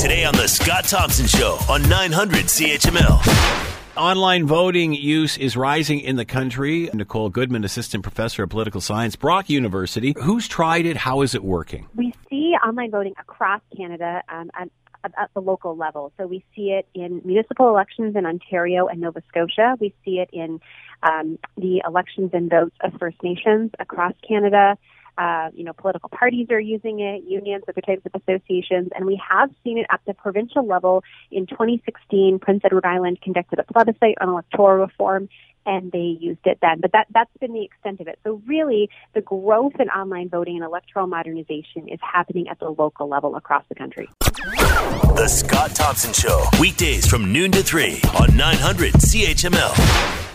Today on The Scott Thompson Show on 900 CHML. Online voting use is rising in the country. Nicole Goodman, assistant professor of political science, Brock University. Who's tried it? How is it working? We see online voting across Canada um, at, at the local level. So we see it in municipal elections in Ontario and Nova Scotia. We see it in um, the elections and votes of First Nations across Canada. Uh, you know, political parties are using it, unions, other types of associations, and we have seen it at the provincial level. In 2016, Prince Edward Island conducted a plebiscite on electoral reform, and they used it then. But that that's been the extent of it. So really, the growth in online voting and electoral modernization is happening at the local level across the country. The Scott Thompson Show, weekdays from noon to 3 on 900 CHML.